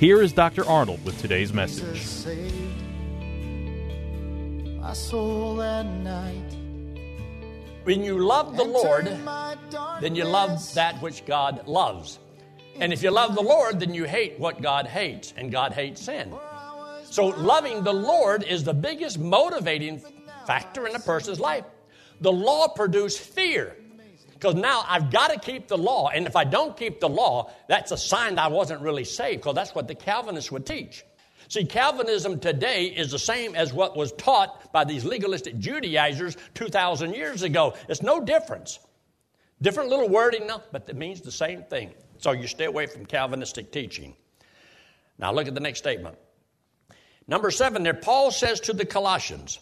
here is Dr. Arnold with today's message. Saved my soul that night. When you love the Lord, then you love that which God loves. And if you love the Lord, then you hate what God hates, and God hates sin. So loving the Lord is the biggest motivating factor in a person's life. The law produced fear. Because now I've got to keep the law, and if I don't keep the law, that's a sign that I wasn't really saved, because that's what the Calvinists would teach. See, Calvinism today is the same as what was taught by these legalistic Judaizers 2,000 years ago. It's no difference. Different little wording, but it means the same thing. So you stay away from Calvinistic teaching. Now look at the next statement. Number seven there, Paul says to the Colossians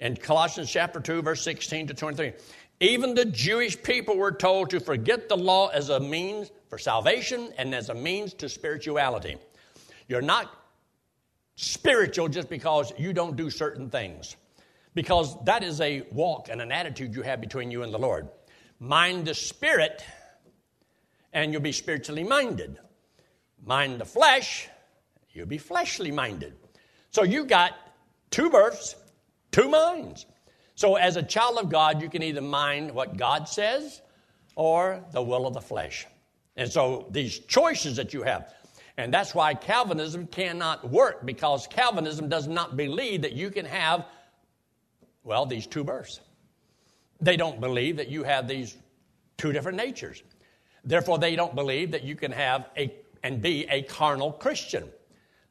in Colossians chapter 2, verse 16 to 23, even the Jewish people were told to forget the law as a means for salvation and as a means to spirituality. You're not spiritual just because you don't do certain things, because that is a walk and an attitude you have between you and the Lord. Mind the spirit, and you'll be spiritually minded. Mind the flesh, you'll be fleshly minded. So you got two births, two minds. So as a child of God, you can either mind what God says or the will of the flesh. And so these choices that you have, and that's why Calvinism cannot work because Calvinism does not believe that you can have, well, these two births. They don't believe that you have these two different natures. Therefore, they don't believe that you can have a and be a carnal Christian.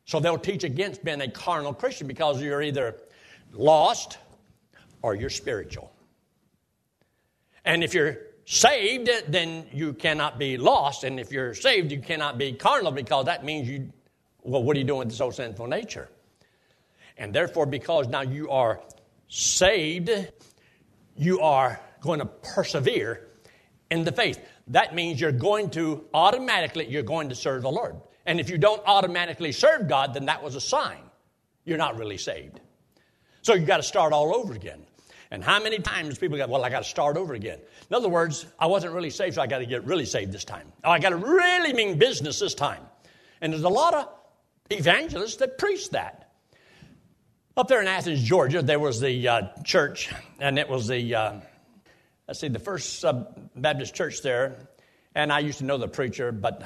So they'll teach against being a carnal Christian because you're either lost or you're spiritual. And if you're saved, then you cannot be lost. And if you're saved, you cannot be carnal because that means you, well, what are you doing with this old sinful nature? And therefore, because now you are saved, you are going to persevere in the faith. That means you're going to automatically, you're going to serve the Lord. And if you don't automatically serve God, then that was a sign you're not really saved. So you've got to start all over again. And how many times people go, well, I got to start over again. In other words, I wasn't really saved, so I got to get really saved this time. Oh, I got to really mean business this time. And there's a lot of evangelists that preach that. Up there in Athens, Georgia, there was the uh, church, and it was the, uh, let's see, the first uh, Baptist church there. And I used to know the preacher, but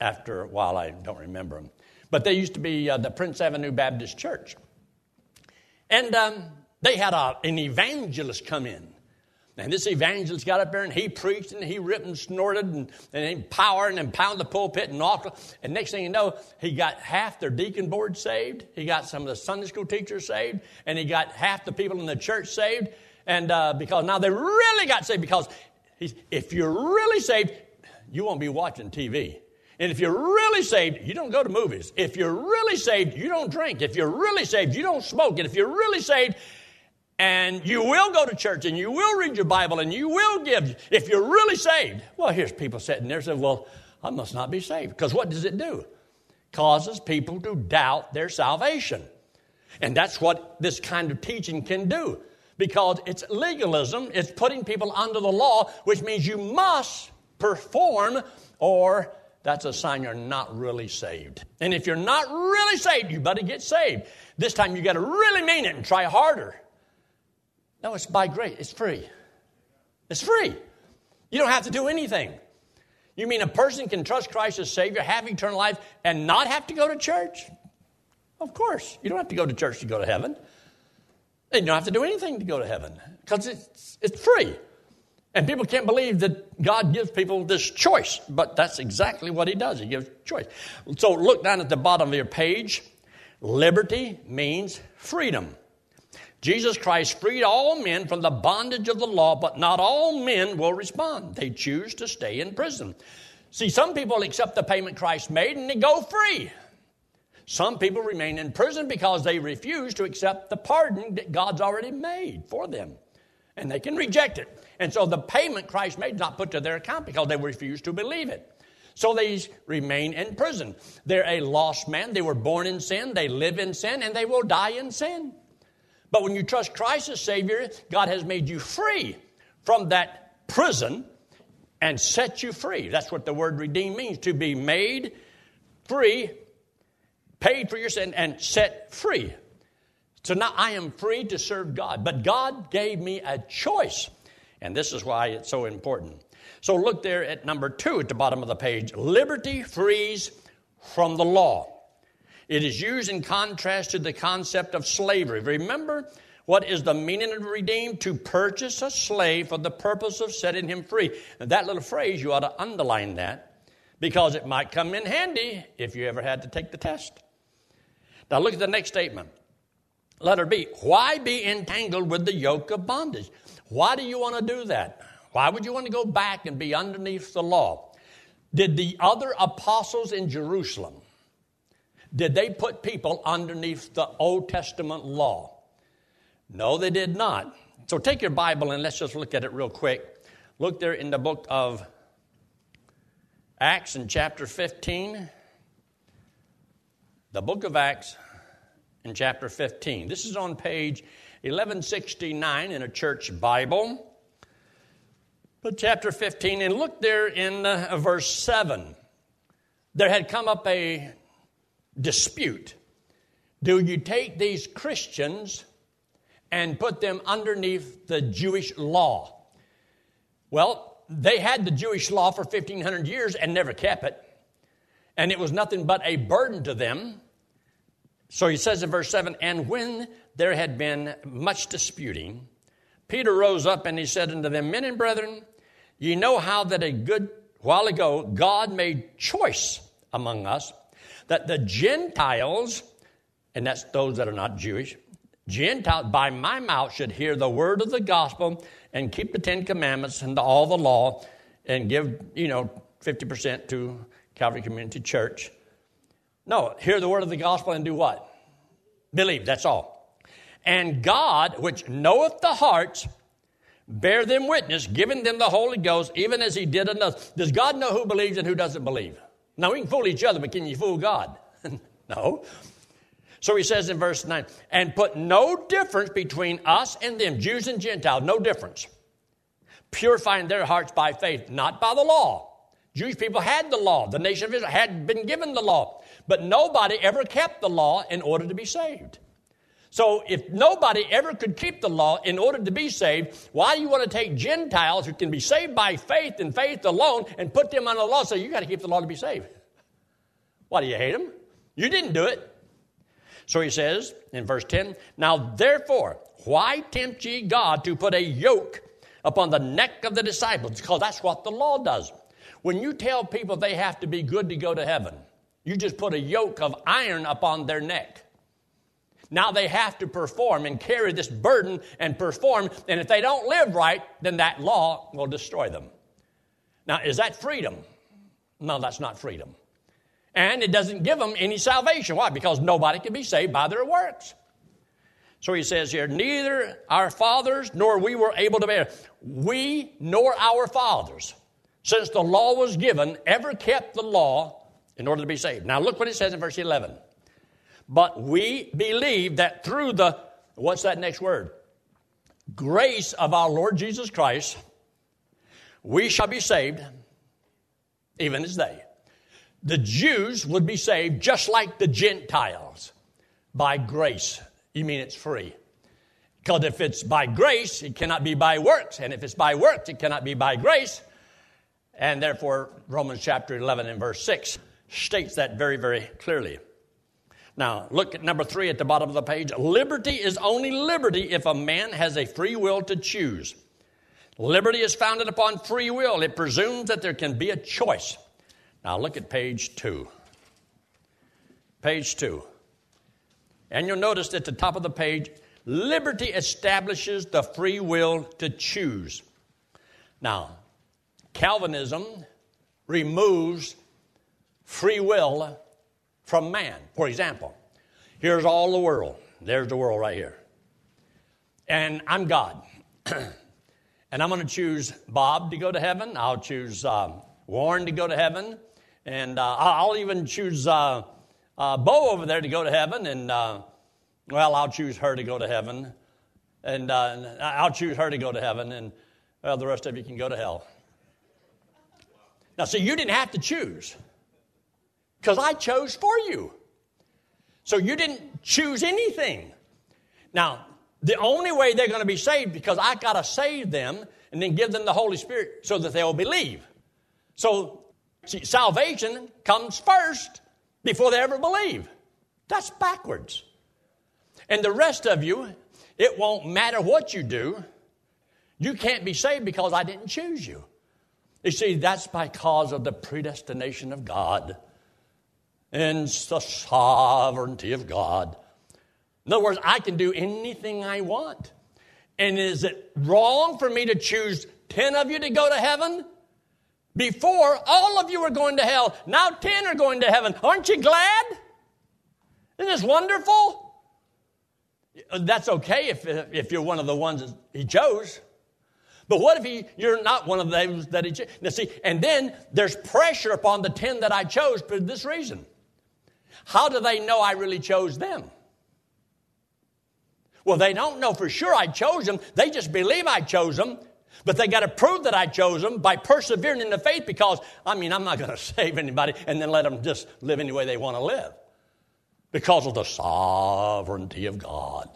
after a while, I don't remember him. But they used to be uh, the Prince Avenue Baptist Church. And um, they had a, an evangelist come in. And this evangelist got up there and he preached and he ripped and snorted and, and empowered and pounded the pulpit and all. And next thing you know, he got half their deacon board saved. He got some of the Sunday school teachers saved. And he got half the people in the church saved. And uh, because now they really got saved because if you're really saved, you won't be watching TV. And if you're really saved, you don't go to movies. If you're really saved, you don't drink. If you're really saved, you don't smoke. And if you're really saved, and you will go to church and you will read your Bible and you will give if you're really saved. Well, here's people sitting there saying, Well, I must not be saved. Because what does it do? Causes people to doubt their salvation. And that's what this kind of teaching can do. Because it's legalism, it's putting people under the law, which means you must perform or that's a sign you're not really saved. And if you're not really saved, you better get saved. This time you got to really mean it and try harder. No, it's by grace. It's free. It's free. You don't have to do anything. You mean a person can trust Christ as Savior, have eternal life, and not have to go to church? Of course. You don't have to go to church to go to heaven. You don't have to do anything to go to heaven because it's, it's free. And people can't believe that God gives people this choice, but that's exactly what He does. He gives choice. So look down at the bottom of your page. Liberty means freedom. Jesus Christ freed all men from the bondage of the law, but not all men will respond. They choose to stay in prison. See, some people accept the payment Christ made and they go free. Some people remain in prison because they refuse to accept the pardon that God's already made for them. And they can reject it. And so the payment Christ made is not put to their account because they refuse to believe it. So they remain in prison. They're a lost man. They were born in sin, they live in sin, and they will die in sin. But when you trust Christ as Savior, God has made you free from that prison and set you free. That's what the word redeem means to be made free, paid for your sin, and set free. So now I am free to serve God. But God gave me a choice. And this is why it's so important. So look there at number two at the bottom of the page liberty frees from the law. It is used in contrast to the concept of slavery. Remember what is the meaning of redeem? To purchase a slave for the purpose of setting him free. And that little phrase, you ought to underline that because it might come in handy if you ever had to take the test. Now look at the next statement. Letter B. Why be entangled with the yoke of bondage? Why do you want to do that? Why would you want to go back and be underneath the law? Did the other apostles in Jerusalem did they put people underneath the Old Testament law? No, they did not. So take your Bible and let's just look at it real quick. Look there in the book of Acts in chapter 15. The book of Acts in chapter 15. This is on page 1169 in a church Bible. But chapter 15, and look there in uh, verse 7. There had come up a dispute. Do you take these Christians and put them underneath the Jewish law? Well, they had the Jewish law for 1500 years and never kept it. And it was nothing but a burden to them. So he says in verse 7 And when there had been much disputing, Peter rose up and he said unto them, Men and brethren, ye know how that a good while ago God made choice among us that the Gentiles, and that's those that are not Jewish, Gentiles by my mouth should hear the word of the gospel and keep the Ten Commandments and all the law and give, you know, 50% to Calvary Community Church. No, hear the word of the gospel and do what? Believe, that's all. And God, which knoweth the hearts, bear them witness, giving them the Holy Ghost, even as he did another. Does God know who believes and who doesn't believe? Now, we can fool each other, but can you fool God? no. So he says in verse 9, and put no difference between us and them, Jews and Gentiles, no difference. Purifying their hearts by faith, not by the law. Jewish people had the law. The nation of Israel had been given the law. But nobody ever kept the law in order to be saved. So if nobody ever could keep the law in order to be saved, why do you want to take Gentiles who can be saved by faith and faith alone and put them under the law? So you got to keep the law to be saved. Why do you hate them? You didn't do it. So he says in verse 10, Now therefore, why tempt ye God to put a yoke upon the neck of the disciples? Because that's what the law does. When you tell people they have to be good to go to heaven, you just put a yoke of iron upon their neck. Now they have to perform and carry this burden and perform, and if they don't live right, then that law will destroy them. Now, is that freedom? No, that's not freedom. And it doesn't give them any salvation. Why? Because nobody can be saved by their works. So he says here, neither our fathers nor we were able to bear. We nor our fathers, since the law was given, ever kept the law in order to be saved. Now look what it says in verse 11. But we believe that through the, what's that next word? Grace of our Lord Jesus Christ, we shall be saved, even as they. The Jews would be saved just like the Gentiles by grace. You mean it's free? Because if it's by grace, it cannot be by works. And if it's by works, it cannot be by grace. And therefore, Romans chapter 11 and verse 6 states that very, very clearly. Now, look at number three at the bottom of the page. Liberty is only liberty if a man has a free will to choose. Liberty is founded upon free will. It presumes that there can be a choice. Now, look at page two. Page two. And you'll notice at the top of the page, liberty establishes the free will to choose. Now, Calvinism removes free will from man. For example, here's all the world. There's the world right here. And I'm God. and I'm going to choose Bob to go to heaven. I'll choose um, Warren to go to heaven. And uh, I'll even choose uh, uh, Bo over there to go to heaven. And, uh, well, I'll choose her to go to heaven. And uh, I'll choose her to go to heaven. And, well, the rest of you can go to hell. Now, see, you didn't have to choose because I chose for you. So you didn't choose anything. Now, the only way they're going to be saved because I got to save them and then give them the Holy Spirit so that they'll believe. So see, salvation comes first before they ever believe. That's backwards. And the rest of you, it won't matter what you do. You can't be saved because I didn't choose you. You see, that's because of the predestination of God and the sovereignty of God. In other words, I can do anything I want. And is it wrong for me to choose 10 of you to go to heaven? Before, all of you were going to hell. Now 10 are going to heaven. Aren't you glad? Isn't this wonderful? That's okay if, if you're one of the ones that he chose. But what if he, you're not one of those that he chose? Now, see, and then there's pressure upon the 10 that I chose for this reason. How do they know I really chose them? Well, they don't know for sure I chose them. They just believe I chose them. But they got to prove that I chose them by persevering in the faith because, I mean, I'm not going to save anybody and then let them just live any way they want to live because of the sovereignty of God.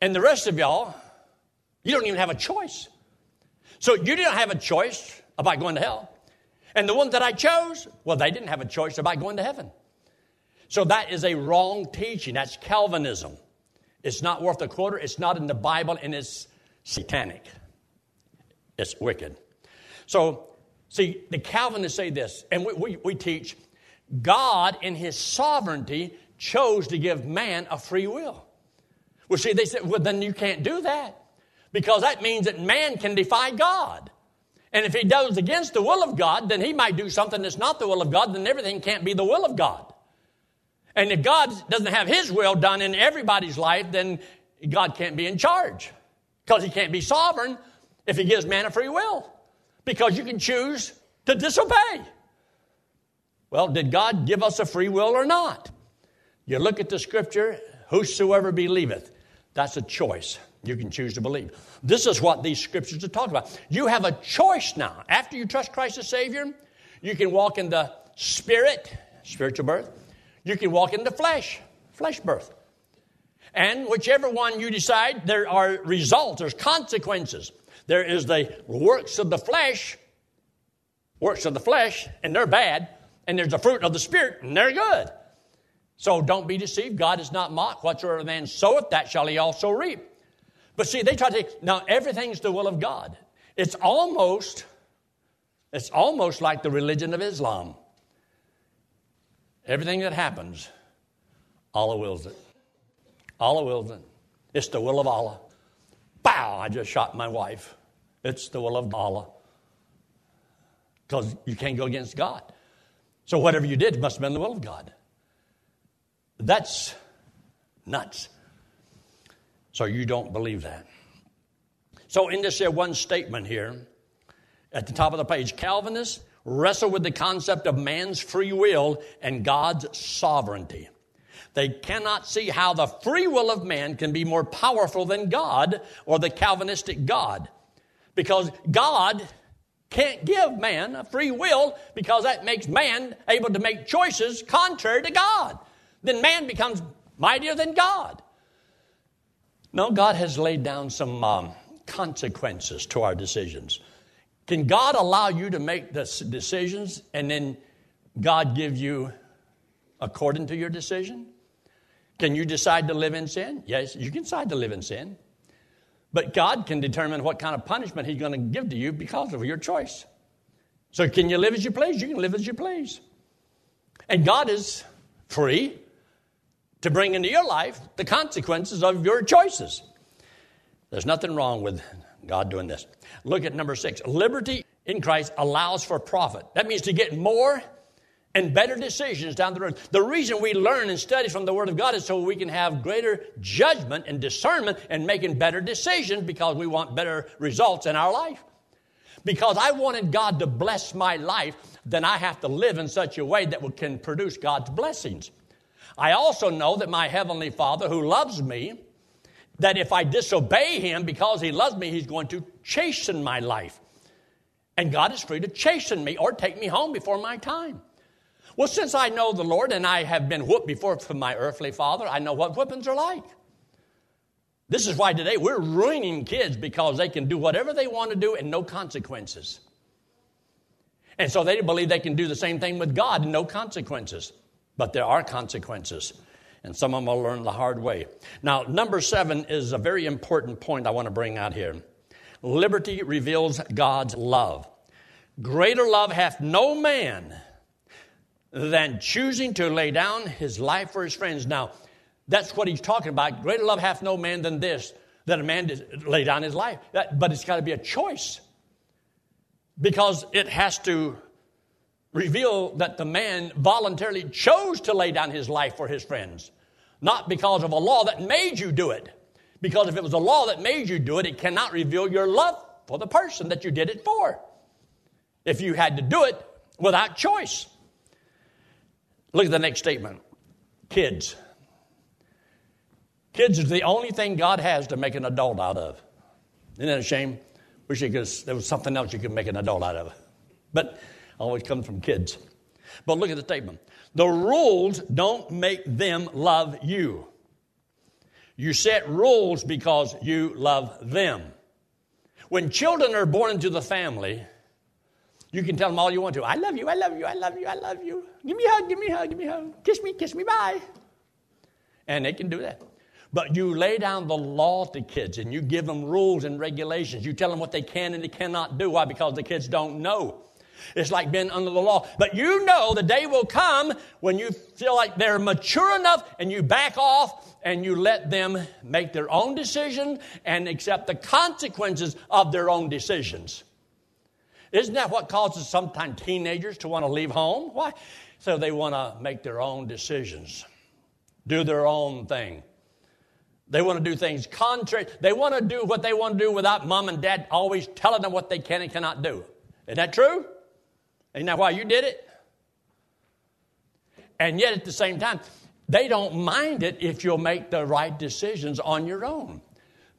And the rest of y'all, you don't even have a choice. So you didn't have a choice about going to hell. And the ones that I chose, well, they didn't have a choice about going to heaven. So that is a wrong teaching. That's Calvinism. It's not worth a quarter. It's not in the Bible, and it's satanic. It's wicked. So, see, the Calvinists say this, and we, we, we teach God, in His sovereignty, chose to give man a free will. Well, see, they said, well, then you can't do that because that means that man can defy God. And if he goes against the will of God, then he might do something that's not the will of God, then everything can't be the will of God. And if God doesn't have his will done in everybody's life, then God can't be in charge. Because he can't be sovereign if he gives man a free will. Because you can choose to disobey. Well, did God give us a free will or not? You look at the scripture, whosoever believeth, that's a choice. You can choose to believe. This is what these scriptures are talking about. You have a choice now. After you trust Christ as Savior, you can walk in the spirit, spiritual birth. You can walk in the flesh, flesh birth. And whichever one you decide, there are results, there's consequences. There is the works of the flesh, works of the flesh, and they're bad. And there's the fruit of the Spirit, and they're good. So don't be deceived. God is not mocked. Whatsoever man soweth, that shall he also reap. But see, they try to now everything's the will of God. It's almost, it's almost like the religion of Islam. Everything that happens, Allah wills it. Allah wills it. It's the will of Allah. Bow! I just shot my wife. It's the will of Allah. Because you can't go against God. So whatever you did must have been the will of God. That's nuts. So you don't believe that. So, in this here one statement here, at the top of the page, Calvinists wrestle with the concept of man's free will and God's sovereignty. They cannot see how the free will of man can be more powerful than God or the Calvinistic God. Because God can't give man a free will because that makes man able to make choices contrary to God. Then man becomes mightier than God. No, God has laid down some um, consequences to our decisions. Can God allow you to make the decisions and then God give you according to your decision? Can you decide to live in sin? Yes, you can decide to live in sin. But God can determine what kind of punishment He's going to give to you because of your choice. So, can you live as you please? You can live as you please. And God is free to bring into your life the consequences of your choices. There's nothing wrong with God doing this. Look at number six. Liberty in Christ allows for profit. That means to get more and better decisions down the road. The reason we learn and study from the Word of God is so we can have greater judgment and discernment and making better decisions because we want better results in our life. Because I wanted God to bless my life, then I have to live in such a way that can produce God's blessings. I also know that my Heavenly Father, who loves me, that if I disobey Him because He loves me, He's going to chasten my life. And God is free to chasten me or take me home before my time. Well, since I know the Lord and I have been whooped before from my earthly father, I know what whippings are like. This is why today we're ruining kids because they can do whatever they want to do and no consequences. And so they believe they can do the same thing with God and no consequences. But there are consequences, and some of them will learn the hard way. Now, number seven is a very important point I want to bring out here. Liberty reveals God's love. Greater love hath no man than choosing to lay down his life for his friends. Now, that's what he's talking about. Greater love hath no man than this, that a man lay down his life. That, but it's got to be a choice because it has to reveal that the man voluntarily chose to lay down his life for his friends, not because of a law that made you do it. Because if it was a law that made you do it, it cannot reveal your love for the person that you did it for. If you had to do it without choice. Look at the next statement kids. Kids is the only thing God has to make an adult out of. Isn't that a shame? Wish could, there was something else you could make an adult out of. But always comes from kids. But look at the statement. The rules don't make them love you. You set rules because you love them. When children are born into the family, you can tell them all you want to. I love you, I love you, I love you, I love you. Give me a hug, give me a hug, give me a hug. Kiss me, kiss me, bye. And they can do that. But you lay down the law to kids and you give them rules and regulations. You tell them what they can and they cannot do. Why? Because the kids don't know. It's like being under the law. But you know the day will come when you feel like they're mature enough and you back off and you let them make their own decision and accept the consequences of their own decisions. Isn't that what causes sometimes teenagers to want to leave home? Why? So they want to make their own decisions, do their own thing. They want to do things contrary. They want to do what they want to do without mom and dad always telling them what they can and cannot do. Isn't that true? Isn't that why you did it? And yet at the same time, they don't mind it if you'll make the right decisions on your own.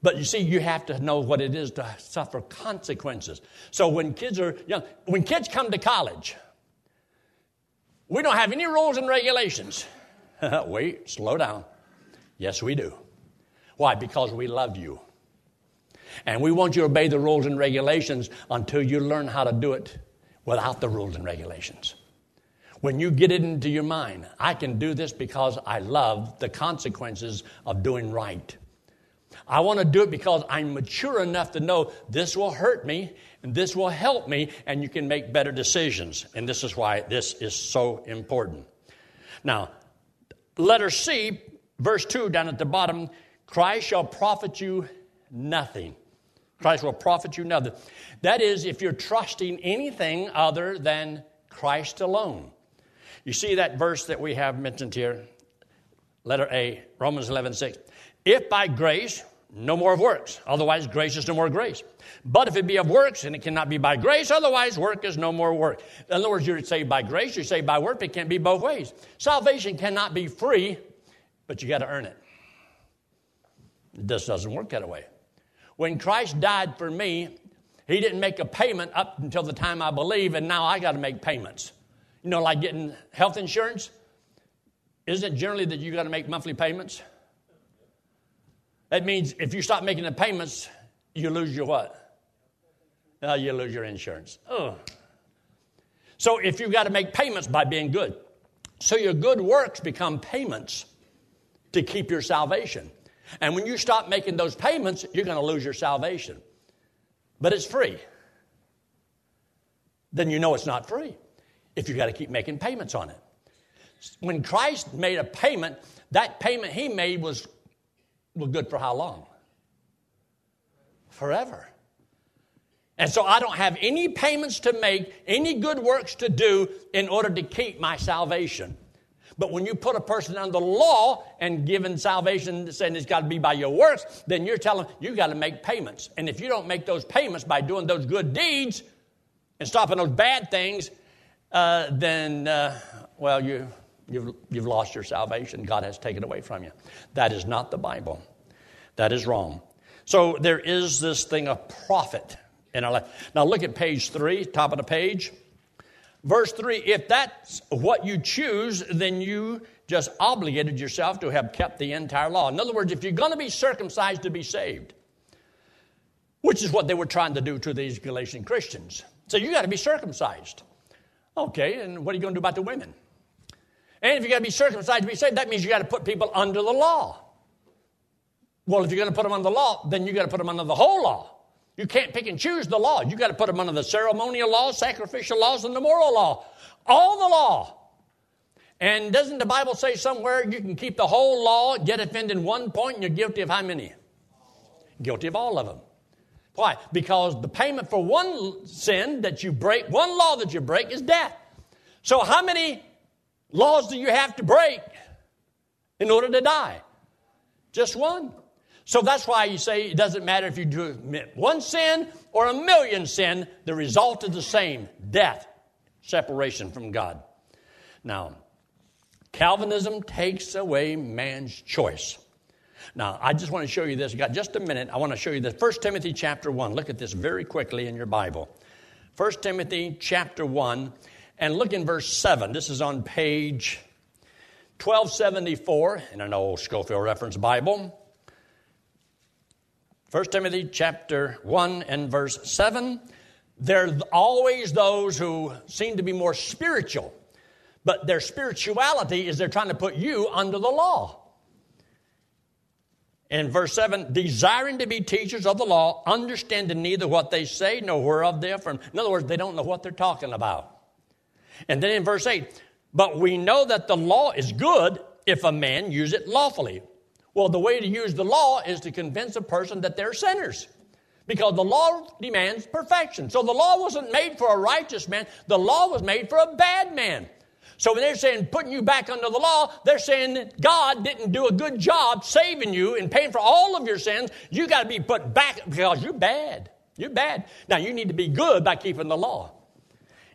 But you see, you have to know what it is to suffer consequences. So when kids are young, when kids come to college, we don't have any rules and regulations. Wait, slow down. Yes, we do. Why? Because we love you. And we want you to obey the rules and regulations until you learn how to do it without the rules and regulations. When you get it into your mind, I can do this because I love the consequences of doing right. I want to do it because I'm mature enough to know this will hurt me and this will help me, and you can make better decisions. And this is why this is so important. Now, letter C, verse 2 down at the bottom Christ shall profit you nothing. Christ will profit you nothing. That is, if you're trusting anything other than Christ alone. You see that verse that we have mentioned here, letter A, Romans 11 6. If by grace, no more of works. Otherwise, grace is no more grace. But if it be of works, and it cannot be by grace, otherwise, work is no more work. In other words, you're saved by grace, you're saved by work, it can't be both ways. Salvation cannot be free, but you got to earn it. This doesn't work that way. When Christ died for me, he didn't make a payment up until the time I believe, and now I got to make payments. You know, like getting health insurance. Isn't it generally that you got to make monthly payments? That means if you stop making the payments, you lose your what? Uh, you lose your insurance. Oh. So if you've got to make payments by being good, So your good works become payments to keep your salvation. And when you stop making those payments, you're going to lose your salvation. But it's free. Then you know it's not free if you've got to keep making payments on it. When Christ made a payment, that payment he made was, was good for how long? Forever. And so I don't have any payments to make, any good works to do in order to keep my salvation. But when you put a person under the law and given salvation saying it's got to be by your works, then you're telling you got to make payments. And if you don't make those payments by doing those good deeds and stopping those bad things, uh, then, uh, well, you, you've, you've lost your salvation. God has taken away from you. That is not the Bible. That is wrong. So there is this thing of profit in our life. Now look at page three, top of the page. Verse 3 If that's what you choose, then you just obligated yourself to have kept the entire law. In other words, if you're going to be circumcised to be saved, which is what they were trying to do to these Galatian Christians. So you got to be circumcised. Okay, and what are you going to do about the women? And if you got to be circumcised to be saved, that means you got to put people under the law. Well, if you're going to put them under the law, then you got to put them under the whole law. You can't pick and choose the law. You got to put them under the ceremonial laws, sacrificial laws, and the moral law. All the law. And doesn't the Bible say somewhere you can keep the whole law, get offended in one point, and you're guilty of how many? Guilty of all of them. Why? Because the payment for one sin that you break, one law that you break, is death. So, how many laws do you have to break in order to die? Just one. So that's why you say it doesn't matter if you do one sin or a million sin, the result is the same death, separation from God. Now, Calvinism takes away man's choice. Now, I just want to show you this. You got just a minute. I want to show you this. 1 Timothy chapter 1. Look at this very quickly in your Bible. 1 Timothy chapter 1, and look in verse 7. This is on page 1274 in an old Scofield Reference Bible. 1 Timothy chapter 1 and verse 7. There are always those who seem to be more spiritual, but their spirituality is they're trying to put you under the law. In verse 7, desiring to be teachers of the law, understanding neither what they say nor whereof they are from. In other words, they don't know what they're talking about. And then in verse 8, but we know that the law is good if a man use it lawfully. Well, the way to use the law is to convince a person that they're sinners. Because the law demands perfection. So the law wasn't made for a righteous man, the law was made for a bad man. So when they're saying putting you back under the law, they're saying God didn't do a good job saving you and paying for all of your sins. You got to be put back because you're bad. You're bad. Now you need to be good by keeping the law.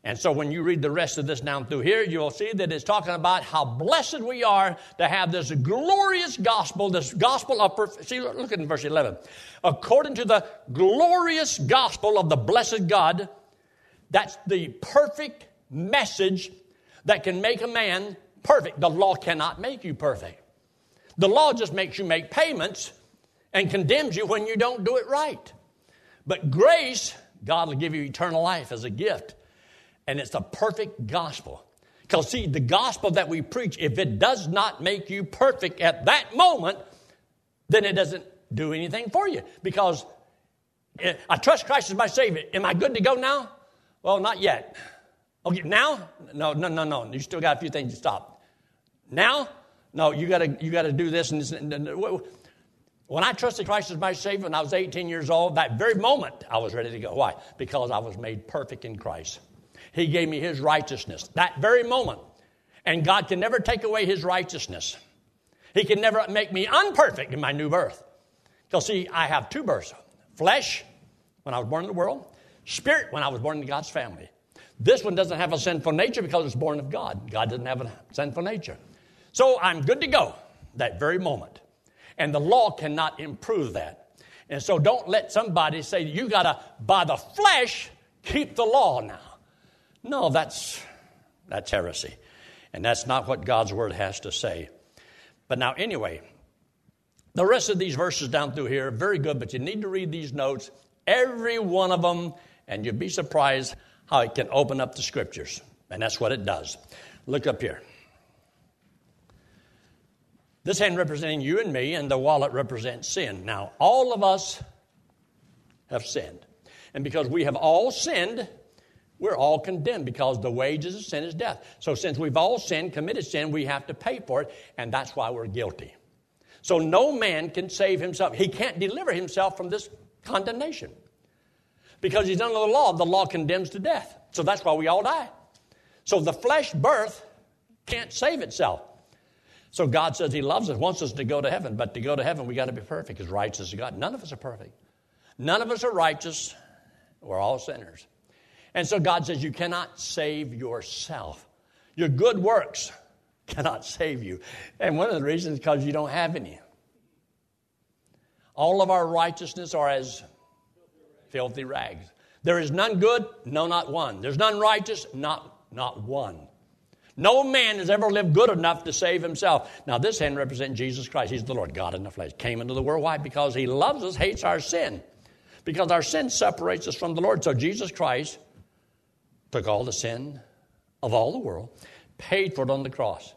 And so when you read the rest of this down through here, you'll see that it's talking about how blessed we are to have this glorious gospel, this gospel of, perfect. see, look at in verse 11. According to the glorious gospel of the blessed God, that's the perfect message that can make a man perfect. The law cannot make you perfect. The law just makes you make payments and condemns you when you don't do it right. But grace, God will give you eternal life as a gift and it's the perfect gospel. Because, see, the gospel that we preach, if it does not make you perfect at that moment, then it doesn't do anything for you. Because eh, I trust Christ as my Savior. Am I good to go now? Well, not yet. Okay, now? No, no, no, no. You still got a few things to stop. Now? No, you gotta you gotta do this and this. When I trusted Christ as my Savior when I was 18 years old, that very moment I was ready to go. Why? Because I was made perfect in Christ. He gave me His righteousness that very moment. And God can never take away His righteousness. He can never make me unperfect in my new birth. Because, see, I have two births flesh, when I was born in the world, spirit, when I was born in God's family. This one doesn't have a sinful nature because it's born of God. God doesn't have a sinful nature. So I'm good to go that very moment. And the law cannot improve that. And so don't let somebody say, you got to, by the flesh, keep the law now. No, that's, that's heresy. And that's not what God's word has to say. But now, anyway, the rest of these verses down through here are very good, but you need to read these notes, every one of them, and you'd be surprised how it can open up the scriptures. And that's what it does. Look up here. This hand representing you and me, and the wallet represents sin. Now, all of us have sinned. And because we have all sinned, we're all condemned because the wages of sin is death. So, since we've all sinned, committed sin, we have to pay for it, and that's why we're guilty. So, no man can save himself. He can't deliver himself from this condemnation because he's under the law. The law condemns to death. So, that's why we all die. So, the flesh birth can't save itself. So God says He loves us, wants us to go to heaven, but to go to heaven, we got to be perfect as righteous as God. None of us are perfect. None of us are righteous. We're all sinners. And so God says you cannot save yourself. Your good works cannot save you. And one of the reasons is because you don't have any. All of our righteousness are as filthy rags. There is none good, no, not one. There's none righteous, not, not one. No man has ever lived good enough to save himself. Now, this hand represents Jesus Christ. He's the Lord God in the flesh. Came into the world. Why? Because he loves us, hates our sin. Because our sin separates us from the Lord. So Jesus Christ took all the sin of all the world, paid for it on the cross,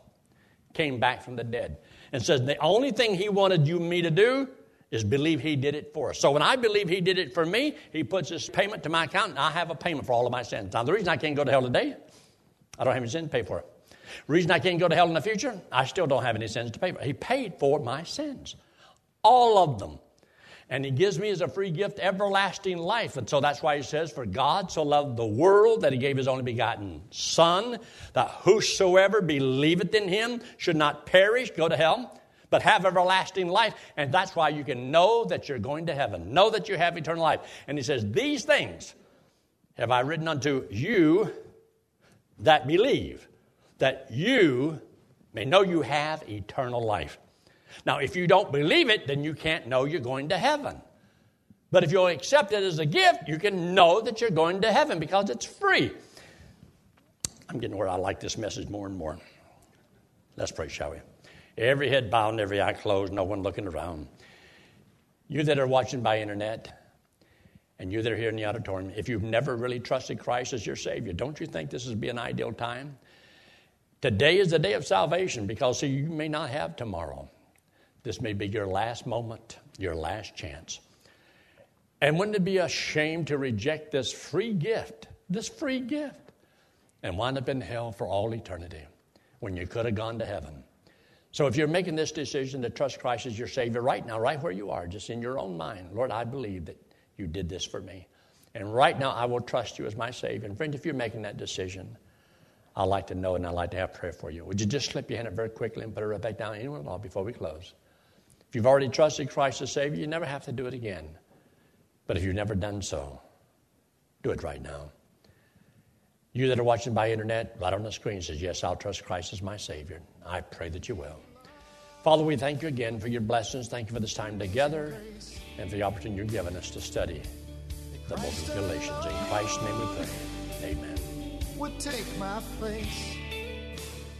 came back from the dead, and says the only thing he wanted you me to do is believe he did it for us. So when I believe he did it for me, he puts his payment to my account, and I have a payment for all of my sins. Now, the reason I can't go to hell today I don't have any sins to pay for it. Reason I can't go to hell in the future, I still don't have any sins to pay for. He paid for my sins, all of them. And he gives me as a free gift everlasting life. And so that's why he says, For God so loved the world that he gave his only begotten Son, that whosoever believeth in him should not perish, go to hell, but have everlasting life. And that's why you can know that you're going to heaven, know that you have eternal life. And he says, These things have I written unto you that believe, that you may know you have eternal life. Now, if you don't believe it, then you can't know you're going to heaven. But if you'll accept it as a gift, you can know that you're going to heaven because it's free. I'm getting where I like this message more and more. Let's pray, shall we? Every head bowed and every eye closed, no one looking around. You that are watching by internet, and you that are here in the auditorium, if you've never really trusted Christ as your Savior, don't you think this would be an ideal time? Today is the day of salvation because see, you may not have tomorrow. This may be your last moment, your last chance. And wouldn't it be a shame to reject this free gift, this free gift, and wind up in hell for all eternity when you could have gone to heaven? So if you're making this decision to trust Christ as your Savior right now, right where you are, just in your own mind, Lord, I believe that you did this for me. And right now, I will trust you as my Savior. And friend, if you're making that decision, I'd like to know and I'd like to have prayer for you. Would you just slip your hand up very quickly and put it right back down anywhere at all before we close? You've already trusted Christ as Savior, you never have to do it again. But if you've never done so, do it right now. You that are watching by internet, right on the screen says, Yes, I'll trust Christ as my Savior. I pray that you will. Father, we thank you again for your blessings. Thank you for this time together and for the opportunity you've given us to study the book of Galatians. In Christ's name we pray. Amen. Would take my place.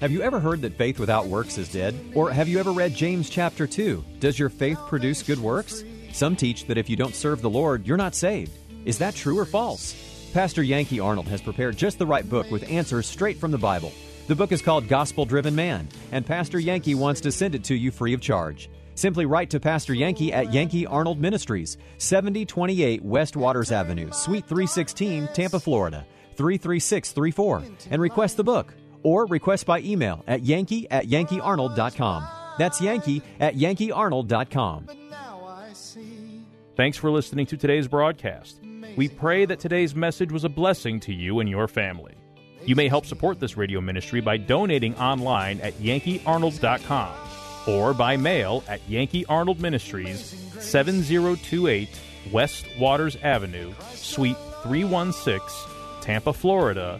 Have you ever heard that faith without works is dead? Or have you ever read James chapter 2? Does your faith produce good works? Some teach that if you don't serve the Lord, you're not saved. Is that true or false? Pastor Yankee Arnold has prepared just the right book with answers straight from the Bible. The book is called Gospel Driven Man, and Pastor Yankee wants to send it to you free of charge. Simply write to Pastor Yankee at Yankee Arnold Ministries, 7028 West Waters Avenue, Suite 316, Tampa, Florida, 33634, and request the book. Or request by email at yankee at yankeearnold.com. That's yankee at yankeearnold.com. Thanks for listening to today's broadcast. We pray that today's message was a blessing to you and your family. You may help support this radio ministry by donating online at yankeearnold.com or by mail at Yankee Arnold Ministries, 7028 West Waters Avenue, Suite 316, Tampa, Florida